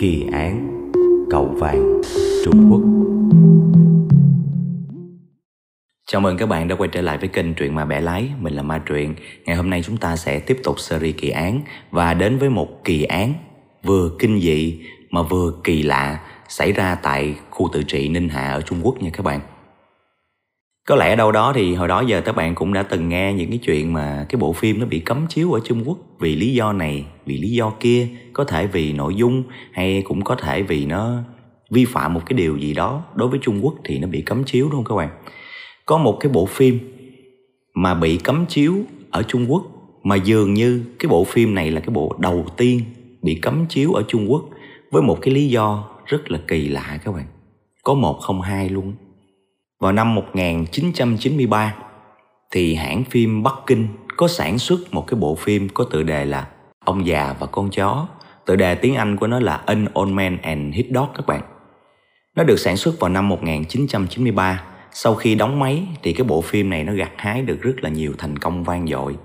Kỳ án, Cầu vàng, Trung Quốc. Chào mừng các bạn đã quay trở lại với kênh Truyện Ma Bẻ Lái. Mình là Ma Truyện. Ngày hôm nay chúng ta sẽ tiếp tục series kỳ án Và đến với một kỳ án Vừa kinh dị mà vừa kỳ lạ Xảy ra tại khu tự trị Ninh Hạ ở Trung Quốc nha các bạn có lẽ đâu đó thì hồi đó giờ các bạn cũng đã từng nghe những cái chuyện mà cái bộ phim nó bị cấm chiếu ở Trung Quốc vì lý do này, vì lý do kia, có thể vì nội dung hay cũng có thể vì nó vi phạm một cái điều gì đó đối với Trung Quốc thì nó bị cấm chiếu đúng không các bạn? Có một cái bộ phim mà bị cấm chiếu ở Trung Quốc mà dường như cái bộ phim này là cái bộ đầu tiên bị cấm chiếu ở Trung Quốc với một cái lý do rất là kỳ lạ các bạn. Có một không hai luôn. Vào năm 1993 thì hãng phim Bắc Kinh có sản xuất một cái bộ phim có tựa đề là Ông già và con chó. Tựa đề tiếng Anh của nó là An Old Man and His Dog các bạn. Nó được sản xuất vào năm 1993. Sau khi đóng máy thì cái bộ phim này nó gặt hái được rất là nhiều thành công vang dội.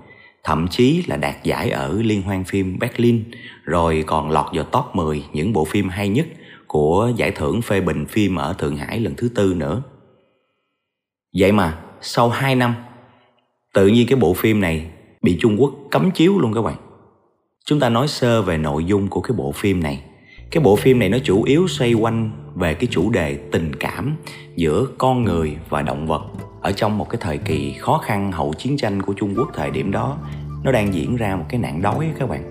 Thậm chí là đạt giải ở Liên hoan phim Berlin, rồi còn lọt vào top 10 những bộ phim hay nhất của giải thưởng phê bình phim ở Thượng Hải lần thứ tư nữa. Vậy mà, sau 2 năm, Tự nhiên cái bộ phim này Bị Trung Quốc cấm chiếu luôn các bạn. Chúng ta nói sơ về nội dung của cái bộ phim này. Cái bộ phim này nó chủ yếu xoay quanh Về cái chủ đề tình cảm Giữa con người và động vật Ở trong một cái thời kỳ khó khăn hậu chiến tranh của Trung Quốc thời điểm đó. Nó đang diễn ra một cái nạn đói các bạn.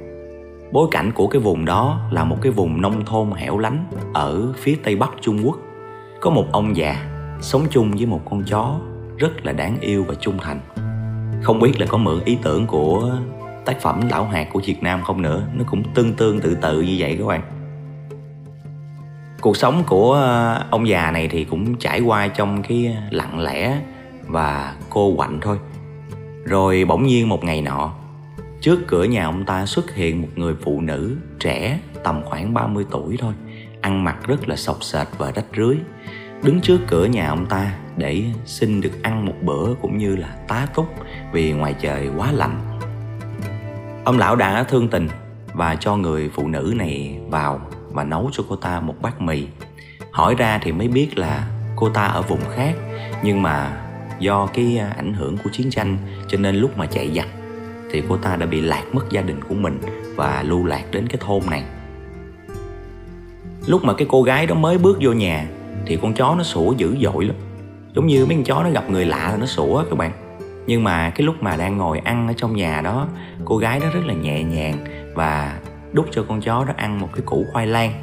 Bối cảnh của cái vùng đó là một cái vùng nông thôn hẻo lánh Ở phía tây bắc Trung Quốc. Có một ông già sống chung với một con chó rất là đáng yêu và trung thành. Không biết là có mượn ý tưởng của tác phẩm lão hạt của việt nam không nữa. Nó cũng tương tương tự tự như vậy các bạn. Cuộc sống của ờ, ông già này thì cũng trải qua trong cái lặng lẽ và cô quạnh thôi. Rồi bỗng nhiên một ngày nọ, trước cửa nhà ông ta xuất hiện một người phụ nữ trẻ tầm khoảng 30 tuổi thôi, ăn mặc rất là sọc sệt và rách rưới đứng trước cửa nhà ông ta để xin được ăn một bữa cũng như là tá túc vì ngoài trời quá lạnh. Ông lão đã thương tình và cho người phụ nữ này vào và nấu cho cô ta một bát mì. Hỏi ra thì mới biết là cô ta ở vùng khác, nhưng mà do cái ảnh hưởng của chiến tranh cho nên lúc mà chạy giặc thì cô ta đã bị lạc mất gia đình của mình và lưu lạc đến cái thôn này. Lúc mà cái cô gái đó mới bước vô nhà thì con chó nó sủa dữ dội lắm. Giống như mấy con chó nó gặp người lạ là nó sủa các bạn. Nhưng mà cái lúc mà đang ngồi ăn ở trong nhà đó, cô gái đó rất là nhẹ nhàng và đút cho con chó đó ăn một cái củ khoai lang.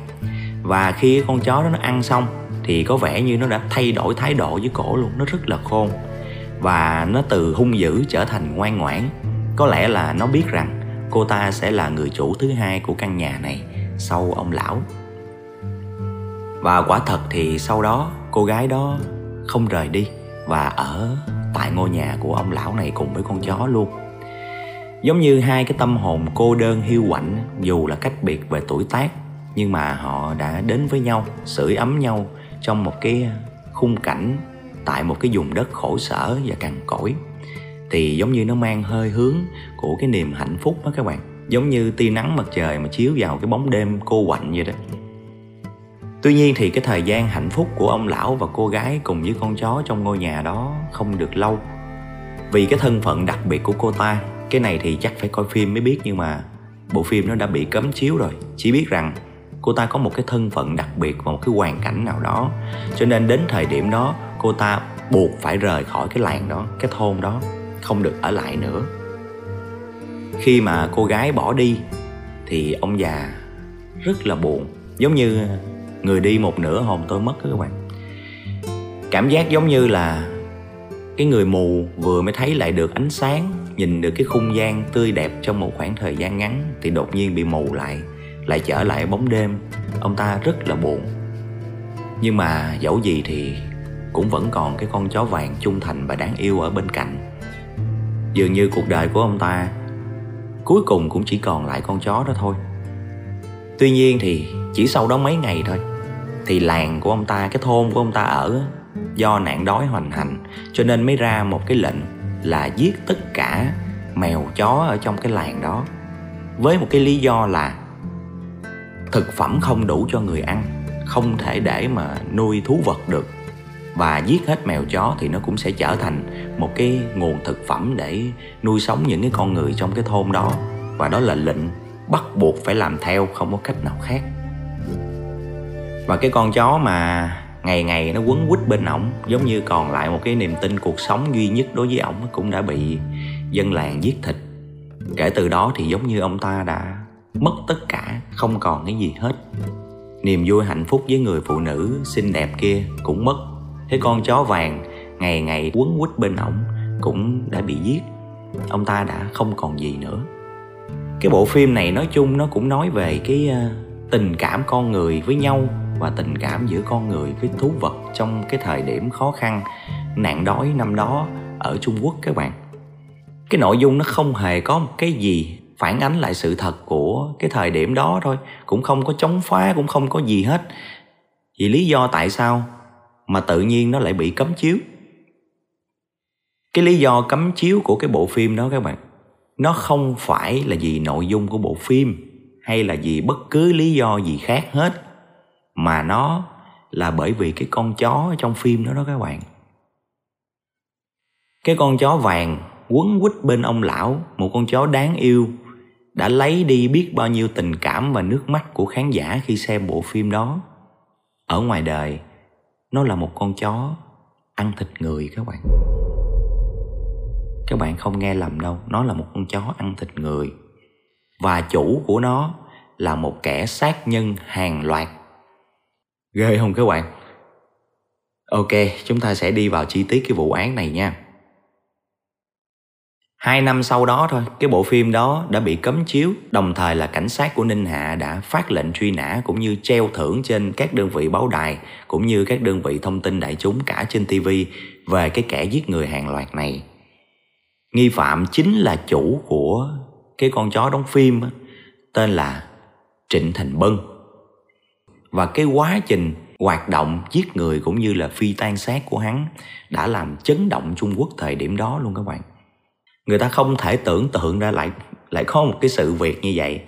Và khi con chó đó nó ăn xong thì có vẻ như nó đã thay đổi thái độ với cổ luôn, nó rất là khôn. Và nó từ hung dữ trở thành ngoan ngoãn. Có lẽ là nó biết rằng cô ta sẽ là người chủ thứ hai của căn nhà này sau ông lão và quả thật thì sau đó, cô gái đó không rời đi và ở tại ngôi nhà của ông lão này cùng với con chó luôn. Giống như hai cái tâm hồn cô đơn hiu quạnh, dù là cách biệt về tuổi tác, nhưng mà họ đã đến với nhau, sưởi ấm nhau trong một cái khung cảnh, tại một cái vùng đất khổ sở và cằn cỗi. Thì giống như nó mang hơi hướng của cái niềm hạnh phúc đó các bạn. Giống như tia nắng mặt trời mà chiếu vào cái bóng đêm cô quạnh vậy đó. Tuy nhiên thì cái thời gian hạnh phúc của ông lão và cô gái cùng với con chó trong ngôi nhà đó không được lâu. Vì cái thân phận đặc biệt của cô ta Cái này thì chắc phải coi phim mới biết nhưng mà bộ phim nó đã bị cấm chiếu rồi. Chỉ biết rằng cô ta có một cái thân phận đặc biệt và một cái hoàn cảnh nào đó. Cho nên đến thời điểm đó cô ta buộc phải rời khỏi cái làng đó, cái thôn đó Không được ở lại nữa. Khi mà cô gái bỏ đi thì ông già rất là buồn Giống như người đi một nửa hồn tôi mất đó các bạn. Cảm giác giống như là cái người mù vừa mới thấy lại được ánh sáng, nhìn được cái khung gian tươi đẹp trong một khoảng thời gian ngắn thì đột nhiên bị mù lại lại trở lại bóng đêm. Ông ta rất là buồn. Nhưng mà dẫu gì thì cũng vẫn còn cái con chó vàng trung thành và đáng yêu ở bên cạnh. Dường như cuộc đời của ông ta cuối cùng cũng chỉ còn lại con chó đó thôi. Tuy nhiên thì chỉ sau đó mấy ngày thôi. Thì làng của ông ta, cái thôn của ông ta ở, do nạn đói hoành hành, cho nên mới ra một cái lệnh là giết tất cả mèo chó ở trong cái làng đó, với một cái lý do là thực phẩm không đủ cho người ăn, không thể để mà nuôi thú vật được. Và giết hết mèo chó thì nó cũng sẽ trở thành một cái nguồn thực phẩm để nuôi sống những cái con người trong cái thôn đó. Và đó là lệnh bắt buộc phải làm theo, không có cách nào khác và cái con chó mà ngày ngày nó quấn quýt bên ổng, giống như còn lại một cái niềm tin cuộc sống duy nhất đối với ổng cũng đã bị dân làng giết thịt. Kể từ đó thì giống như ông ta đã mất tất cả, không còn cái gì hết. Niềm vui hạnh phúc với người phụ nữ xinh đẹp kia cũng mất. Thế con chó vàng ngày ngày quấn quýt bên ổng cũng đã bị giết. Ông ta đã không còn gì nữa. Cái bộ phim này nói chung nó cũng nói về cái ờ, tình cảm con người với nhau và tình cảm giữa con người với thú vật trong cái thời điểm khó khăn nạn đói năm đó ở Trung Quốc các bạn. Cái nội dung nó không hề có một cái gì phản ánh lại sự thật của cái thời điểm đó thôi, cũng không có chống phá cũng không có gì hết. Vì lý do tại sao mà tự nhiên nó lại bị cấm chiếu? Cái lý do cấm chiếu của cái bộ phim đó các bạn, nó không phải là vì nội dung của bộ phim hay là vì bất cứ lý do gì khác hết mà nó là bởi vì cái con chó trong phim đó đó các bạn. Cái con chó vàng quấn quýt bên ông lão, một con chó đáng yêu, đã lấy đi biết bao nhiêu tình cảm và nước mắt của khán giả khi xem bộ phim đó. Ở ngoài đời, nó là một con chó ăn thịt người các bạn. Các bạn không nghe lầm đâu, nó là một con chó ăn thịt người. Và chủ của nó là một kẻ sát nhân hàng loạt. Ghê không các bạn? Ok, chúng ta sẽ đi vào chi tiết cái vụ án này nha. Hai năm sau đó thôi, cái bộ phim đó đã bị cấm chiếu, đồng thời là cảnh sát của Ninh Hạ đã phát lệnh truy nã cũng như treo thưởng trên các đơn vị báo đài cũng như các đơn vị thông tin đại chúng cả trên TV về cái kẻ giết người hàng loạt này. Nghi phạm chính là chủ của cái con chó đóng phim tên là Trịnh Thành Bân và cái quá trình hoạt động giết người cũng như là phi tan xác của hắn đã làm chấn động Trung Quốc thời điểm đó luôn các bạn. Người ta không thể tưởng tượng ra lại lại có một cái sự việc như vậy.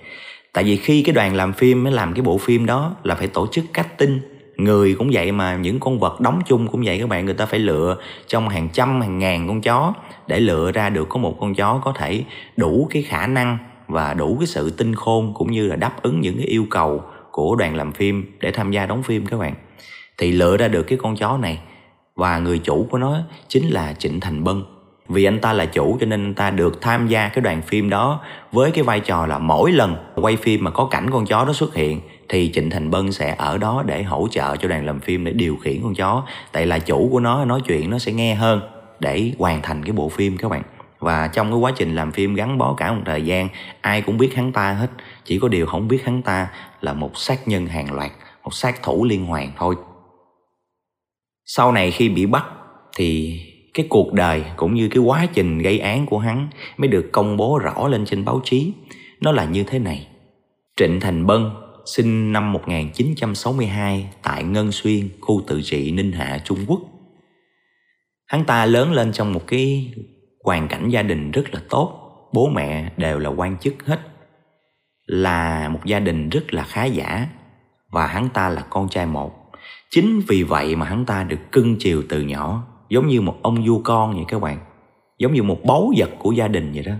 Tại vì khi cái đoàn làm phim, mới làm cái bộ phim đó là phải tổ chức cách tinh người cũng vậy mà, những con vật đóng chung cũng vậy các bạn người ta phải lựa trong hàng trăm, hàng ngàn con chó để lựa ra được có một con chó có thể đủ cái khả năng và đủ cái sự tinh khôn cũng như là đáp ứng những cái yêu cầu của đoàn làm phim để tham gia đóng phim các bạn. Thì lựa ra được cái con chó này, và người chủ của nó chính là Trịnh Thành Bân. Vì anh ta là chủ cho nên anh ta được tham gia cái đoàn phim đó với cái vai trò là mỗi lần quay phim mà có cảnh con chó đó xuất hiện, thì Trịnh Thành Bân sẽ ở đó để hỗ trợ cho đoàn làm phim để điều khiển con chó. Tại là chủ của nó, nói chuyện nó sẽ nghe hơn để hoàn thành cái bộ phim các bạn. Và trong cái quá trình làm phim gắn bó cả một thời gian, ai cũng biết hắn ta hết chỉ có điều không biết hắn ta là một sát nhân hàng loạt một sát thủ liên hoàn thôi sau này khi bị bắt thì cái cuộc đời cũng như cái quá trình gây án của hắn mới được công bố rõ lên trên báo chí nó là như thế này Trịnh Thành Bân sinh năm 1962 tại Ngân Xuyên, khu tự trị Ninh Hạ, Trung Quốc. Hắn ta lớn lên trong một cái hoàn cảnh gia đình rất là tốt, bố mẹ đều là quan chức hết. Là một gia đình rất là khá giả và hắn ta là con trai một. Chính vì vậy mà hắn ta được cưng chiều từ nhỏ, giống như một ông vua con vậy các bạn. Giống như một báu vật của gia đình vậy đó.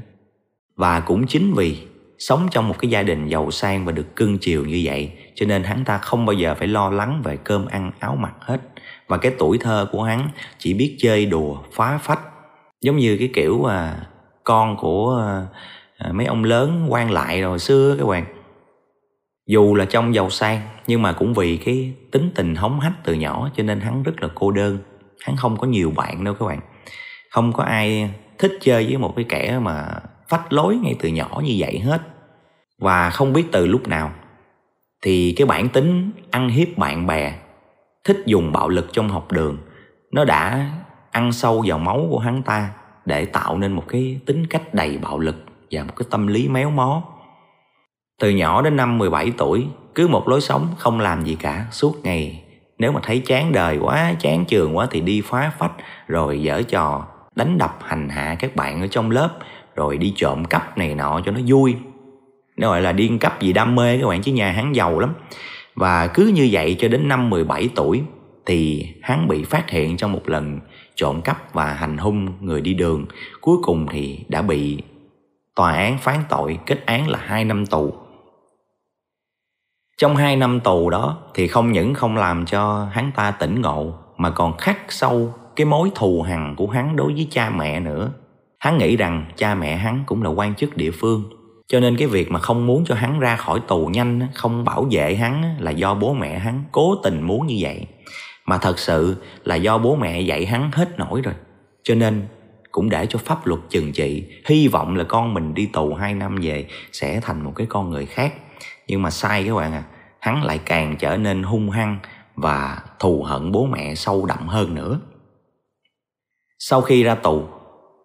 Và cũng chính vì sống trong một cái gia đình giàu sang và được cưng chiều như vậy cho nên hắn ta không bao giờ phải lo lắng về cơm ăn áo mặc hết và cái tuổi thơ của hắn chỉ biết chơi đùa phá phách giống như cái kiểu à, con của à, À, mấy ông lớn quan lại rồi xưa các bạn dù là trong giàu sang, nhưng mà cũng vì cái tính tình hống hách từ nhỏ, cho nên hắn rất là cô đơn. Hắn không có nhiều bạn đâu các bạn. Không có ai thích chơi với một cái kẻ mà phách lối ngay từ nhỏ như vậy hết. Và không biết từ lúc nào, thì cái bản tính ăn hiếp bạn bè, thích dùng bạo lực trong học đường, nó đã ăn sâu vào máu của hắn ta để tạo nên một cái tính cách đầy bạo lực và một cái tâm lý méo mó. Từ nhỏ đến năm 17 tuổi, cứ một lối sống không làm gì cả suốt ngày. Nếu mà thấy chán đời quá, chán trường quá thì đi phá phách rồi dở trò đánh đập hành hạ các bạn ở trong lớp rồi đi trộm cắp này nọ cho nó vui. nó gọi là điên cấp gì đam mê các bạn chứ nhà hắn giàu lắm và cứ như vậy cho đến năm 17 tuổi thì hắn bị phát hiện trong một lần trộm cắp và hành hung người đi đường cuối cùng thì đã bị tòa án phán tội kết án là 2 năm tù. Trong 2 năm tù đó thì không những không làm cho hắn ta tỉnh ngộ, mà còn khắc sâu cái mối thù hằn của hắn đối với cha mẹ nữa. Hắn nghĩ rằng cha mẹ hắn cũng là quan chức địa phương, cho nên cái việc mà không muốn cho hắn ra khỏi tù nhanh, không bảo vệ hắn là do bố mẹ hắn cố tình muốn như vậy. Mà thật sự là do bố mẹ dạy hắn hết nổi rồi. Cho nên cũng để cho pháp luật chừng trị. Hy vọng là con mình đi tù 2 năm về sẽ thành một cái con người khác. Nhưng mà sai các bạn à hắn lại càng trở nên hung hăng và thù hận bố mẹ sâu đậm hơn nữa. Sau khi ra tù,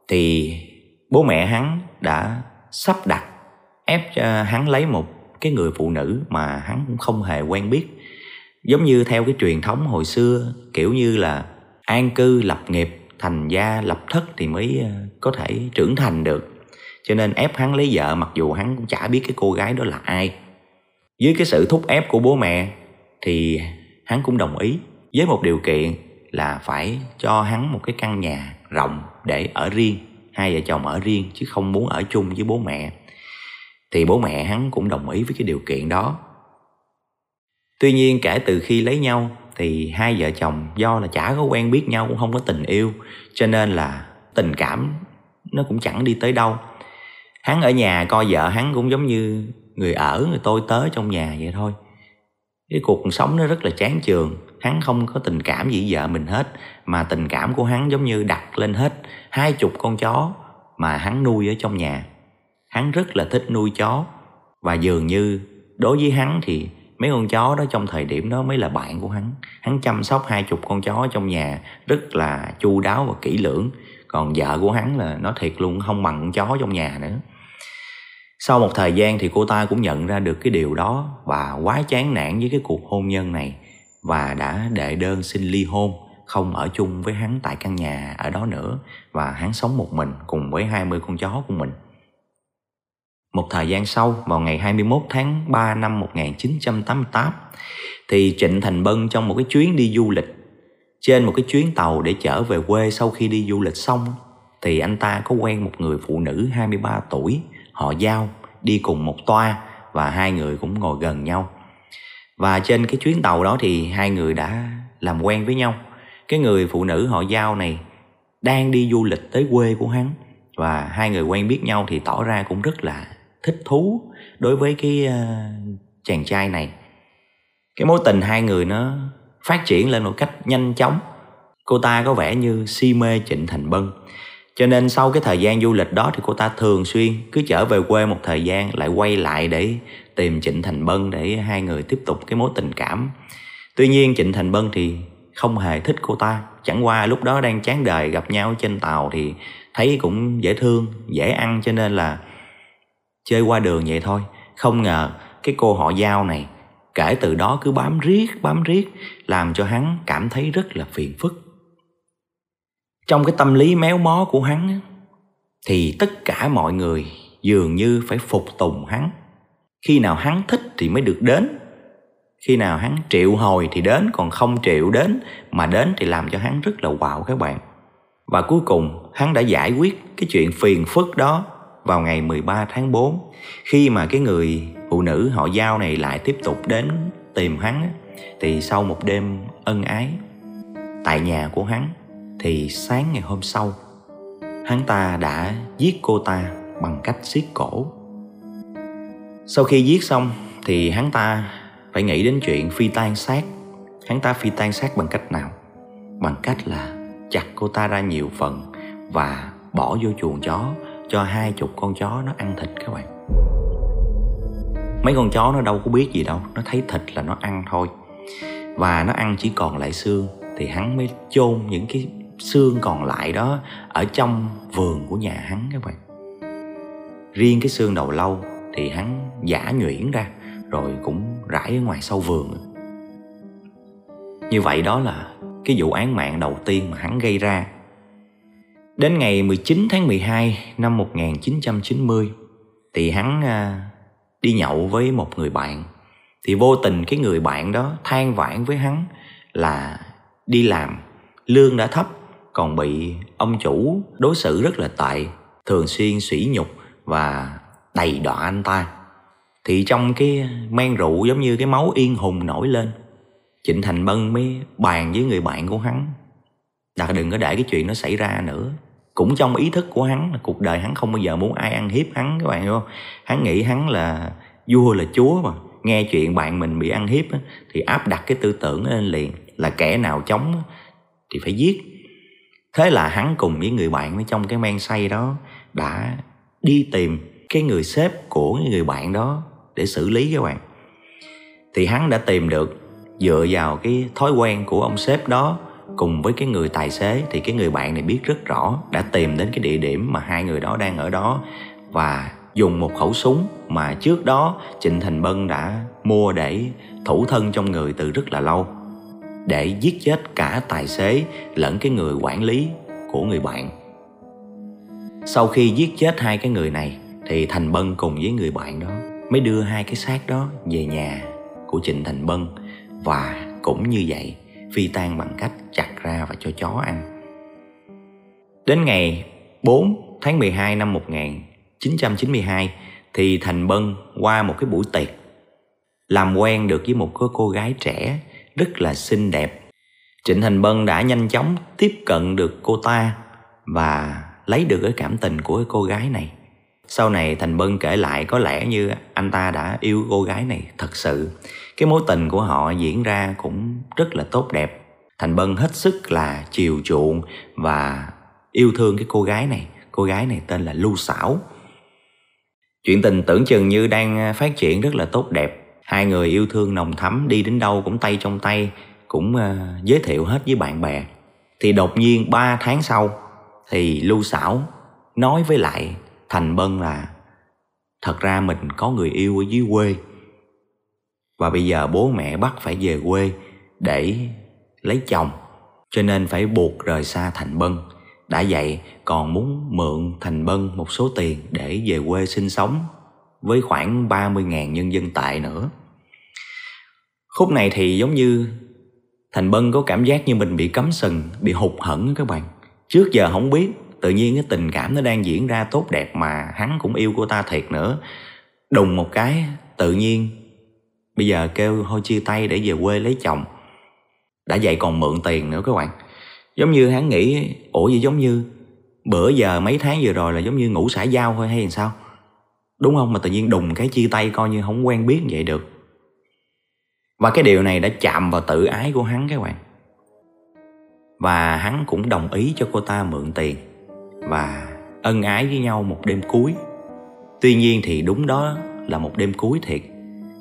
thì bố mẹ hắn đã sắp đặt ép cho hắn lấy một cái người phụ nữ mà hắn cũng không hề quen biết. Giống như theo cái truyền thống hồi xưa, kiểu như là an cư lập nghiệp thành gia lập thất thì mới ờ, có thể trưởng thành được. Cho nên ép hắn lấy vợ, mặc dù hắn cũng chả biết cái cô gái đó là ai. Dưới cái sự thúc ép của bố mẹ thì hắn cũng đồng ý với một điều kiện là phải cho hắn một cái căn nhà rộng để ở riêng, hai vợ chồng ở riêng chứ không muốn ở chung với bố mẹ. Thì bố mẹ hắn cũng đồng ý với cái điều kiện đó. Tuy nhiên kể từ khi lấy nhau thì hai vợ chồng do là chả có quen biết nhau, cũng không có tình yêu. Cho nên là tình cảm nó cũng chẳng đi tới đâu. Hắn ở nhà coi vợ hắn cũng giống như người ở, người tôi tớ trong nhà vậy thôi. Cái cuộc sống nó rất là chán chường. Hắn không có tình cảm gì vợ mình hết, mà tình cảm của hắn giống như đặt lên hết hai chục con chó mà hắn nuôi ở trong nhà. Hắn rất là thích nuôi chó, và dường như đối với hắn thì mấy con chó đó trong thời điểm đó mới là bạn của hắn. Hắn chăm sóc hai chục con chó trong nhà, rất là chu đáo và kỹ lưỡng. Còn vợ của hắn là nó thiệt luôn, không bằng con chó trong nhà nữa. Sau một thời gian thì cô ta cũng nhận ra được cái điều đó và quá chán nản với cái cuộc hôn nhân này và đã đệ đơn xin ly hôn, không ở chung với hắn tại căn nhà ở đó nữa. Và hắn sống một mình cùng với 20 con chó của mình. Một thời gian sau, vào ngày 21 tháng 3 năm 1988, thì Trịnh Thành Bân trong một cái chuyến đi du lịch trên một cái chuyến tàu để trở về quê sau khi đi du lịch xong thì anh ta có quen một người phụ nữ 23 tuổi. Họ giao đi cùng một toa và hai người cũng ngồi gần nhau. Và trên cái chuyến tàu đó thì hai người đã làm quen với nhau. Cái người phụ nữ họ giao này đang đi du lịch tới quê của hắn và hai người quen biết nhau thì tỏ ra cũng rất là thích thú đối với cái uh, chàng trai này cái mối tình hai người nó phát triển lên một cách nhanh chóng cô ta có vẻ như si mê trịnh thành bân cho nên sau cái thời gian du lịch đó thì cô ta thường xuyên cứ trở về quê một thời gian lại quay lại để tìm Trịnh Thành Bân để hai người tiếp tục cái mối tình cảm. Tuy nhiên Trịnh Thành Bân thì không hề thích cô ta. Chẳng qua lúc đó đang chán đời gặp nhau trên tàu thì thấy cũng dễ thương, dễ ăn cho nên là chơi qua đường vậy thôi. Không ngờ cái cô họ giao này kể từ đó cứ bám riết bám riết, làm cho hắn cảm thấy rất là phiền phức. Trong cái tâm lý méo mó của hắn thì tất cả mọi người dường như phải phục tùng hắn. Khi nào hắn thích thì mới được đến. Khi nào hắn triệu hồi thì đến, còn không triệu đến mà đến thì làm cho hắn rất là quạo các bạn. Và cuối cùng, hắn đã giải quyết cái chuyện phiền phức đó vào ngày 13 tháng 4 khi mà cái người phụ nữ họ giao này lại tiếp tục đến tìm hắn thì sau một đêm ân ái tại nhà của hắn, thì sáng ngày hôm sau, hắn ta đã giết cô ta bằng cách siết cổ. Sau khi giết xong, thì hắn ta phải nghĩ đến chuyện phi tan xác hắn ta phi tan xác bằng cách nào? Bằng cách là chặt cô ta ra nhiều phần và bỏ vô chuồng chó cho hai chục con chó nó ăn thịt các bạn. Mấy con chó nó đâu có biết gì đâu, nó thấy thịt là nó ăn thôi. Và nó ăn chỉ còn lại xương, thì hắn mới chôn những cái xương còn lại đó ở trong vườn của nhà hắn các bạn. Riêng cái xương đầu lâu thì hắn giả nhuyễn ra, rồi cũng rải ở ngoài sau vườn. Như vậy đó là cái vụ án mạng đầu tiên mà hắn gây ra. Đến ngày 19 tháng 12 năm 1990 thì hắn à, đi nhậu với một người bạn. Thì vô tình cái người bạn đó than vãn với hắn là đi làm lương đã thấp còn bị ông chủ đối xử rất là tệ thường xuyên sỉ nhục và đầy đọa anh ta. Thì trong cái men rượu giống như cái máu yên hùng nổi lên trịnh thành bân mới bàn với người bạn của hắn là đừng có để cái chuyện nó xảy ra nữa cũng trong ý thức của hắn là cuộc đời hắn không bao giờ muốn ai ăn hiếp hắn, các bạn hiểu không? Hắn nghĩ hắn là vua là chúa mà. Nghe chuyện bạn mình bị ăn hiếp thì áp đặt cái tư tưởng lên liền, là kẻ nào chống thì phải giết. Thế là hắn cùng với người bạn trong cái men say đó, đã đi tìm cái người sếp của người bạn đó để xử lý các bạn. Thì hắn đã tìm được, dựa vào cái thói quen của ông sếp đó cùng với cái người tài xế thì cái người bạn này biết rất rõ, đã tìm đến cái địa điểm mà hai người đó đang ở đó và dùng một khẩu súng mà trước đó Trịnh Thành Bân đã mua để thủ thân trong người từ rất là lâu, để giết chết cả tài xế lẫn cái người quản lý của người bạn. Sau khi giết chết hai cái người này thì Thành Bân cùng với người bạn đó mới đưa hai cái xác đó về nhà của Trịnh Thành Bân và cũng như vậy phi tan bằng cách chặt ra và cho chó ăn. Đến ngày 4 tháng 12 năm 1992 thì Thành Bân qua một cái buổi tiệc, làm quen được với một cô gái trẻ rất là xinh đẹp. Trịnh Thành Bân đã nhanh chóng tiếp cận được cô ta và lấy được cái cảm tình của cái cô gái này. Sau này Thành Bân kể lại có lẽ như anh ta đã yêu cô gái này thật sự. Cái mối tình của họ diễn ra cũng rất là tốt đẹp. Thành Bân hết sức là chiều chuộng và yêu thương cái cô gái này. Cô gái này tên là Lưu Sảo. Chuyện tình tưởng chừng như đang à, phát triển rất là tốt đẹp. Hai người yêu thương nồng thắm đi đến đâu cũng tay trong tay, cũng uh, giới thiệu hết với bạn bè. Thì đột nhiên 3 tháng sau thì Lưu Sảo nói với lại Thành Bân là thật ra mình có người yêu ở dưới quê và bây giờ bố mẹ bắt phải về quê để lấy chồng cho nên phải buộc rời xa Thành Bân. Đã vậy còn muốn mượn Thành Bân một số tiền để về quê sinh sống với khoảng 30.000 nhân dân tệ nữa. Khúc này thì giống như Thành Bân có cảm giác như mình bị cấm sừng, bị hụt hẫng các bạn. Trước giờ không biết, tự nhiên cái tình cảm nó đang diễn ra tốt đẹp mà hắn cũng yêu cô ta thiệt nữa. Đùng một cái, tự nhiên bây giờ kêu thôi chia tay để về quê lấy chồng. Đã vậy còn mượn tiền nữa các bạn. Giống như hắn nghĩ, ủa vậy giống như bữa giờ mấy tháng vừa rồi là giống như ngủ xả dao thôi hay làm sao? Đúng không? Mà tự nhiên đùng cái chia tay coi như không quen biết vậy được. Và cái điều này đã chạm vào tự ái của hắn các bạn. Và hắn cũng đồng ý cho cô ta mượn tiền và ân ái với nhau một đêm cuối. Tuy nhiên thì đúng đó là một đêm cuối thiệt.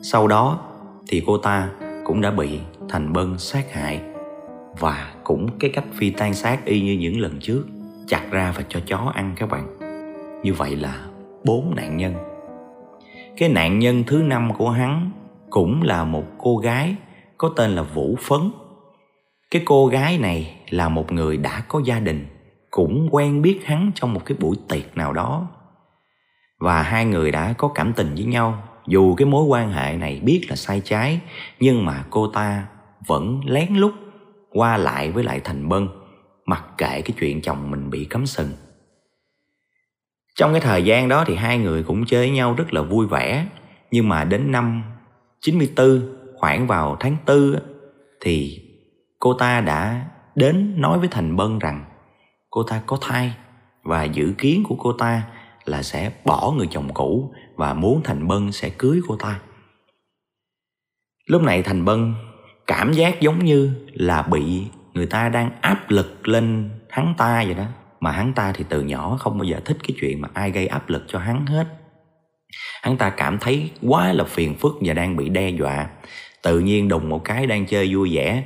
Sau đó thì cô ta cũng đã bị Thành Bân sát hại và cũng cái cách phi tan xác y như những lần trước chặt ra và cho chó ăn các bạn như vậy là bốn nạn nhân cái nạn nhân thứ năm của hắn cũng là một cô gái có tên là Vũ Phấn. Cái cô gái này là một người đã có gia đình, cũng quen biết hắn trong một cái buổi tiệc nào đó. Và hai người đã có cảm tình với nhau, dù cái mối quan hệ này biết là sai trái, nhưng mà cô ta vẫn lén lút qua lại với lại Thành Bân, mặc kệ cái chuyện chồng mình bị cấm sừng. Trong cái thời gian đó thì hai người cũng chơi với nhau rất là vui vẻ, nhưng mà đến năm 94 khoảng vào tháng 4 thì cô ta đã đến nói với Thành Bân rằng cô ta có thai và dự kiến của cô ta là sẽ bỏ người chồng cũ và muốn Thành Bân sẽ cưới cô ta. Lúc này Thành Bân cảm giác giống như là bị người ta đang áp lực lên hắn ta vậy đó. Mà hắn ta thì từ nhỏ không bao giờ thích cái chuyện mà ai gây áp lực cho hắn hết hắn ta cảm thấy quá là phiền phức và đang bị đe dọa tự nhiên đùng một cái đang chơi vui vẻ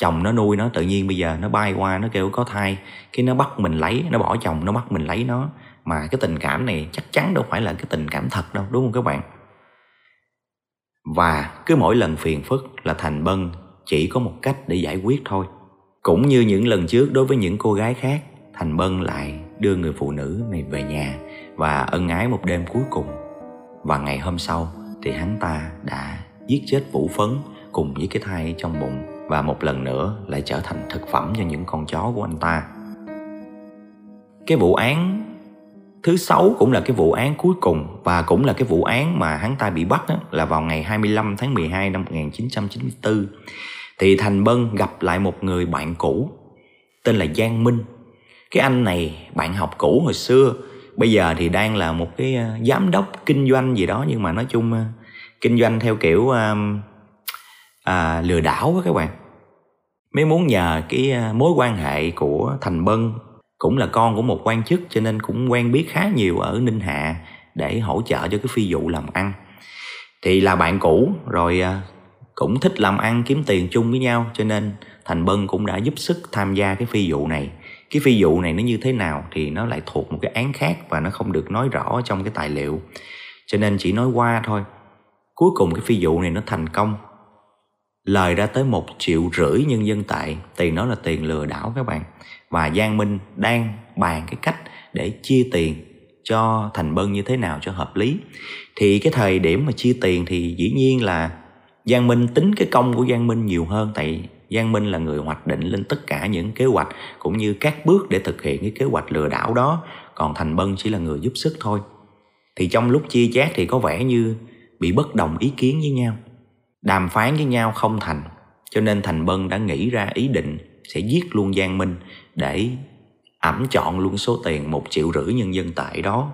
chồng nó nuôi nó, tự nhiên bây giờ nó bay qua, nó kêu có thai khi nó bắt mình lấy, nó bỏ chồng, nó bắt mình lấy nó. Mà cái tình cảm này chắc chắn đâu phải là cái tình cảm thật đâu, đúng không các bạn? Và cứ mỗi lần phiền phức là thành bân, chỉ có một cách để giải quyết thôi. Cũng như những lần trước đối với những cô gái khác, thành bân lại đưa người phụ nữ này về nhà và ân ái một đêm cuối cùng. Và ngày hôm sau thì hắn ta đã giết chết Vũ Phấn cùng với cái thai trong bụng và một lần nữa lại trở thành thực phẩm cho những con chó của anh ta. Cái vụ án thứ sáu cũng là cái vụ án cuối cùng và cũng là cái vụ án mà hắn ta bị bắt đó, là vào ngày 25 tháng 12 năm 1994 thì Thành Bân gặp lại một người bạn cũ tên là Giang Minh. Cái anh này bạn học cũ hồi xưa bây giờ thì đang là một cái ờ, giám đốc kinh doanh gì đó nhưng mà nói chung ờ, kinh doanh theo kiểu um, à, lừa đảo các bạn. Mới muốn nhờ cái à, mối quan hệ của thành bân cũng là con của một quan chức cho nên cũng quen biết khá nhiều ở ninh hạ để hỗ trợ cho cái phi vụ làm ăn. Thì là bạn cũ rồi à, cũng thích làm ăn kiếm tiền chung với nhau cho nên thành bân cũng đã giúp sức tham gia cái phi vụ này. Cái phi vụ này nó như thế nào thì nó lại thuộc một cái án khác và nó không được nói rõ trong cái tài liệu. Cho nên chỉ nói qua thôi. Cuối cùng cái phi vụ này nó thành công lời ra tới một triệu rưỡi nhân dân tệ. Tiền đó là tiền lừa đảo các bạn. Và giang minh đang bàn cái cách để chia tiền cho thành bân như thế nào cho hợp lý. Thì cái thời điểm mà chia tiền thì dĩ nhiên là giang minh tính cái công của giang minh nhiều hơn. Tại Giang Minh là người hoạch định lên tất cả những kế hoạch cũng như các bước để thực hiện cái kế hoạch lừa đảo đó, còn Thành Bân chỉ là người giúp sức thôi. Thì trong lúc chia chác thì có vẻ như bị bất đồng ý kiến với nhau. Đàm phán với nhau không thành, cho nên Thành Bân đã nghĩ ra ý định sẽ giết luôn Giang Minh để ẩm chọn luôn số tiền một triệu rưỡi nhân dân tệ đó.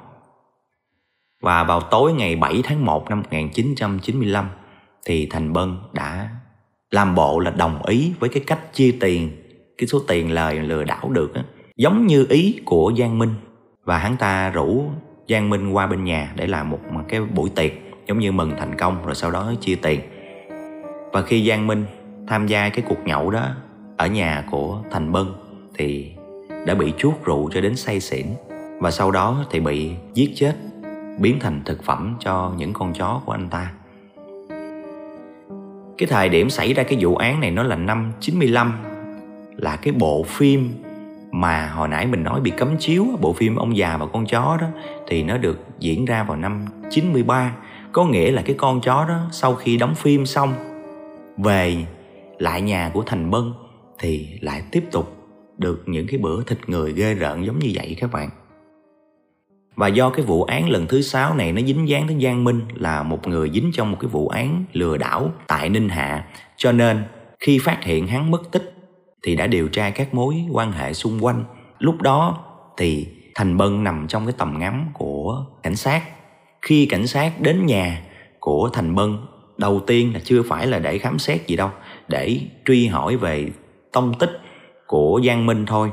Và vào tối ngày 7 tháng 1 năm 1995 thì Thành Bân đã làm bộ là đồng ý với cái cách chia tiền cái số tiền lời lừa đảo được á giống như ý của Giang Minh. Và hắn ta rủ Giang Minh qua bên nhà để làm một cái buổi tiệc giống như mừng thành công rồi sau đó chia tiền và khi Giang Minh tham gia cái cuộc nhậu đó ở nhà của Thành Bân thì đã bị chuốt rượu cho đến say xỉn. Và sau đó thì bị giết chết, biến thành thực phẩm cho những con chó của anh ta. Cái thời điểm xảy ra cái vụ án này nó là năm 95 là cái bộ phim mà hồi nãy mình nói bị cấm chiếu, bộ phim ông già và con chó đó, thì nó được diễn ra vào năm 93 có nghĩa là cái con chó đó sau khi đóng phim xong về lại nhà của Thành Bân thì lại tiếp tục được những cái bữa thịt người ghê rợn giống như vậy các bạn. Và do cái vụ án lần thứ sáu này nó dính dáng tới Giang Minh là một người dính trong một cái vụ án lừa đảo tại Ninh Hạ, cho nên khi phát hiện hắn mất tích thì đã điều tra các mối quan hệ xung quanh. Lúc đó thì Thành Bân nằm trong cái tầm ngắm của cảnh sát. Khi cảnh sát đến nhà của Thành Bân đầu tiên là chưa phải là để khám xét gì đâu, để truy hỏi về tông tích của Giang Minh thôi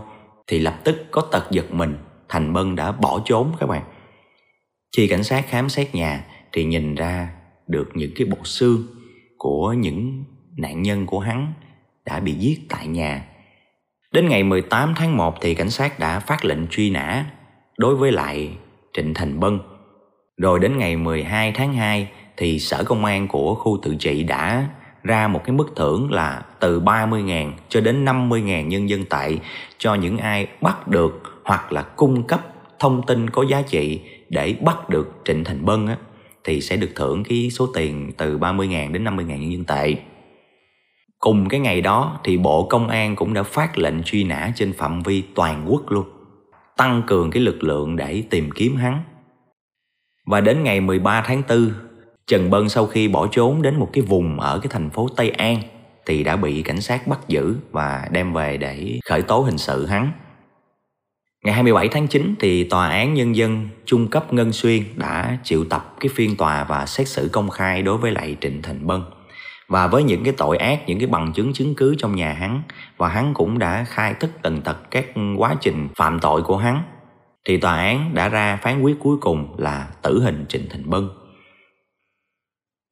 thì lập tức có tật giật mình, Thành Bân đã bỏ trốn các bạn. Khi cảnh sát khám xét nhà thì nhìn ra được những cái bộ xương của những nạn nhân của hắn đã bị giết tại nhà. Đến ngày 18 tháng 1 thì cảnh sát đã phát lệnh truy nã đối với lại Trịnh Thành Bân. Rồi đến ngày 12 tháng 2 thì sở công an của khu tự trị đã ra một cái mức thưởng là từ 30.000 cho đến 50.000 nhân dân tệ cho những ai bắt được hoặc là cung cấp thông tin có giá trị để bắt được Trịnh Thành Bân á, thì sẽ được thưởng cái số tiền từ 30.000 đến 50.000 nhân dân tệ. Cùng cái ngày đó thì Bộ Công an cũng đã phát lệnh truy nã trên phạm vi toàn quốc luôn, tăng cường cái lực lượng để tìm kiếm hắn. Và đến ngày 13 tháng 4, Trần Bân sau khi bỏ trốn đến một cái vùng ở cái thành phố Tây An thì đã bị cảnh sát bắt giữ và đem về để khởi tố hình sự hắn. Ngày 27 tháng 9 thì Tòa án Nhân dân Trung cấp Ngân Xuyên đã triệu tập cái phiên tòa và xét xử công khai đối với lại Trịnh Thành Bân. Và với những cái tội ác, những cái bằng chứng chứng cứ trong nhà hắn và hắn cũng đã khai thức tần tật các quá trình phạm tội của hắn thì tòa án đã ra phán quyết cuối cùng là tử hình Trịnh Thành Bân.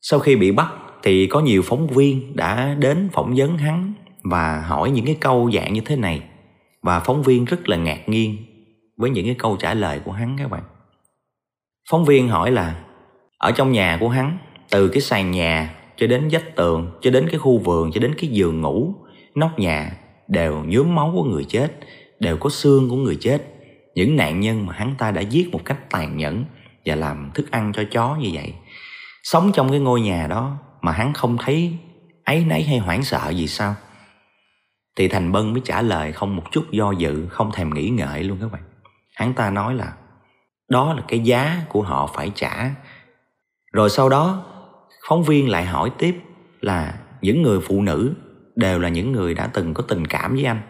Sau khi bị bắt thì có nhiều phóng viên đã đến phỏng vấn hắn và hỏi những cái câu dạng như thế này. Và phóng viên rất là ngạc nhiên với những cái câu trả lời của hắn các bạn. Phóng viên hỏi là, ở trong nhà của hắn, từ cái sàn nhà cho đến vách tường, cho đến cái khu vườn, cho đến cái giường ngủ, nóc nhà đều nhuốm máu của người chết, đều có xương của người chết. Những nạn nhân mà hắn ta đã giết một cách tàn nhẫn và làm thức ăn cho chó như vậy sống trong cái ngôi nhà đó mà hắn không thấy ấy nấy hay hoảng sợ gì sao? Thì thành bân mới trả lời không một chút do dự, không thèm nghĩ ngợi luôn các bạn. Hắn ta nói là, đó là cái giá của họ phải trả. Rồi sau đó, phóng viên lại hỏi tiếp là, những người phụ nữ đều là những người đã từng có tình cảm với anh,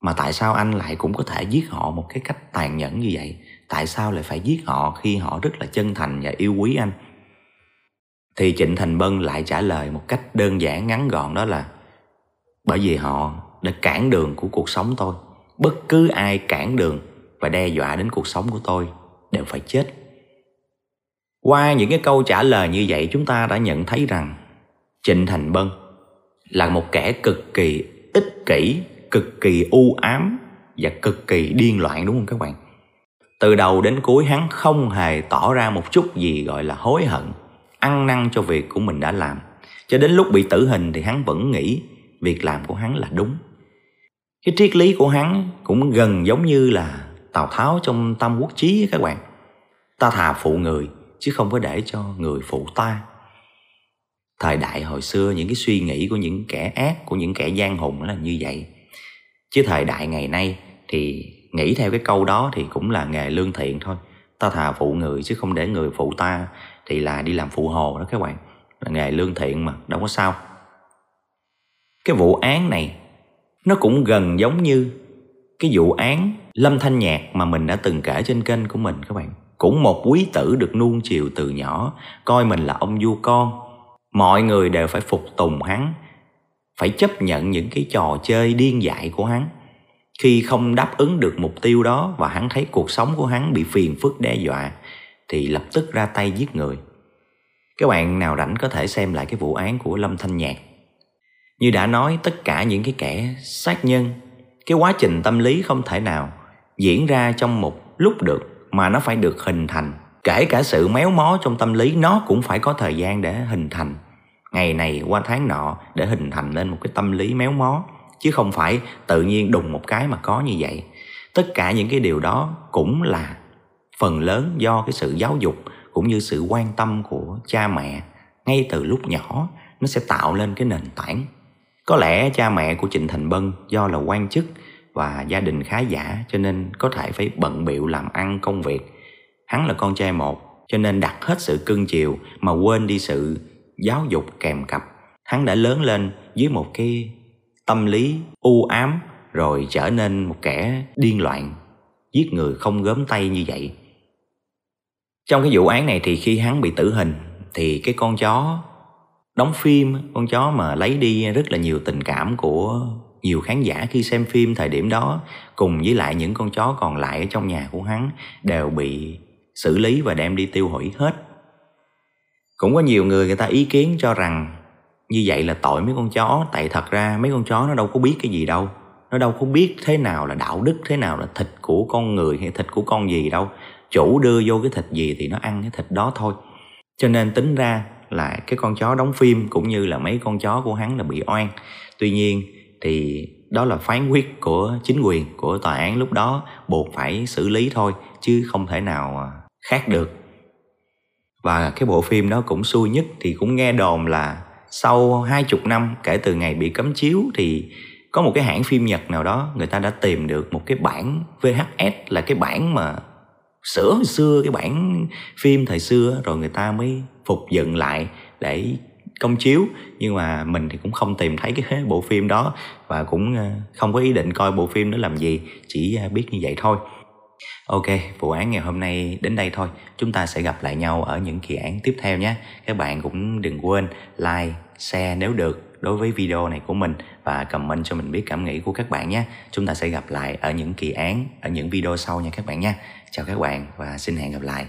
mà tại sao anh lại cũng có thể giết họ một cái cách tàn nhẫn như vậy? Tại sao lại phải giết họ khi họ rất là chân thành và yêu quý anh? Thì trịnh thành bân lại trả lời một cách đơn giản ngắn gọn đó là, bởi vì họ đã cản đường của cuộc sống tôi. Bất cứ ai cản đường và đe dọa đến cuộc sống của tôi đều phải chết. Qua những cái câu trả lời như vậy, chúng ta đã nhận thấy rằng trịnh thành bân là một kẻ cực kỳ ích kỷ, cực kỳ u ám và cực kỳ điên loạn, đúng không các bạn? Từ đầu đến cuối hắn không hề tỏ ra một chút gì gọi là hối hận ăn năn cho việc của mình đã làm. Cho đến lúc bị tử hình thì hắn vẫn nghĩ việc làm của hắn là đúng. Cái triết lý của hắn cũng gần giống như là tào tháo trong tam quốc chí các bạn. Ta thà phụ người, chứ không có để cho người phụ ta. Thời đại hồi xưa, những cái suy nghĩ của những kẻ ác, của những kẻ gian hùng là như vậy. Chứ thời đại ngày nay thì nghĩ theo cái câu đó thì cũng là nghề lương thiện thôi. Ta thà phụ người, chứ không để người phụ ta thì là đi làm phụ hồ đó các bạn. Là nghề lương thiện mà, đâu có sao. Cái vụ án này, nó cũng gần giống như cái vụ án lâm thanh nhạc mà mình đã từng kể trên kênh của mình các bạn. Cũng một quý tử được nuông chiều từ nhỏ, coi mình là ông vua con. Mọi người đều phải phục tùng hắn, phải chấp nhận những cái trò chơi điên dại của hắn. Khi không đáp ứng được mục tiêu đó và hắn thấy cuộc sống của hắn bị phiền phức đe dọa thì lập tức ra tay giết người. Các bạn nào rảnh có thể xem lại cái vụ án của lâm thanh nhạc. Như đã nói, tất cả những cái kẻ sát nhân, cái quá trình tâm lý không thể nào diễn ra trong một lúc được, mà nó phải được hình thành. Kể cả sự méo mó trong tâm lý, nó cũng phải có thời gian để hình thành. Ngày này qua tháng nọ để hình thành lên một cái tâm lý méo mó, chứ không phải tự nhiên đùng một cái mà có như vậy. Tất cả những cái điều đó cũng là phần lớn do cái sự giáo dục cũng như sự quan tâm của cha mẹ ngay từ lúc nhỏ, nó sẽ tạo lên cái nền tảng. Có lẽ cha mẹ của trịnh thành bân do là quan chức và gia đình khá giả, cho nên có thể phải bận biệu làm ăn công việc. Hắn là con trai một, cho nên đặt hết sự cưng chiều mà quên đi sự giáo dục kèm cặp. Hắn đã lớn lên dưới một cái tâm lý u ám, rồi trở nên một kẻ điên loạn, giết người không gớm tay như vậy trong cái vụ án này thì khi hắn bị tử hình, thì cái con chó đóng phim, con chó mà lấy đi rất là nhiều tình cảm của nhiều khán giả khi xem phim thời điểm đó, cùng với lại những con chó còn lại ở trong nhà của hắn đều bị xử lý và đem đi tiêu hủy hết. Cũng có nhiều người người ta ý kiến cho rằng như vậy là tội mấy con chó, tại thật ra mấy con chó nó đâu có biết cái gì đâu. Nó đâu có biết thế nào là đạo đức, thế nào là thịt của con người hay thịt của con gì đâu chủ đưa vô cái thịt gì thì nó ăn cái thịt đó thôi. Cho nên tính ra là cái con chó đóng phim cũng như là mấy con chó của hắn là bị oan. Tuy nhiên thì đó là phán quyết của chính quyền, của tòa án lúc đó, buộc phải xử lý thôi, chứ không thể nào à, khác được. Và cái bộ phim đó cũng xui nhất thì cũng nghe đồn là sau hai chục năm kể từ ngày bị cấm chiếu thì có một cái hãng phim Nhật nào đó người ta đã tìm được một cái bản VHS là cái bản mà sửa hồi xưa cái bản phim thời xưa rồi người ta mới phục dựng lại để công chiếu nhưng mà mình thì cũng không tìm thấy cái bộ phim đó và cũng ờ, không có ý định coi bộ phim đó làm gì chỉ ờ, biết như vậy thôi Ok, vụ án ngày hôm nay đến đây thôi. Chúng ta sẽ gặp lại nhau ở những kỳ án tiếp theo nhé. Các bạn cũng đừng quên like, share nếu được đối với video này của mình và comment cho mình biết cảm nghĩ của các bạn nhé. Chúng ta sẽ gặp lại ở những kỳ án, ở những video sau nha các bạn nha. Chào các bạn và xin hẹn gặp lại.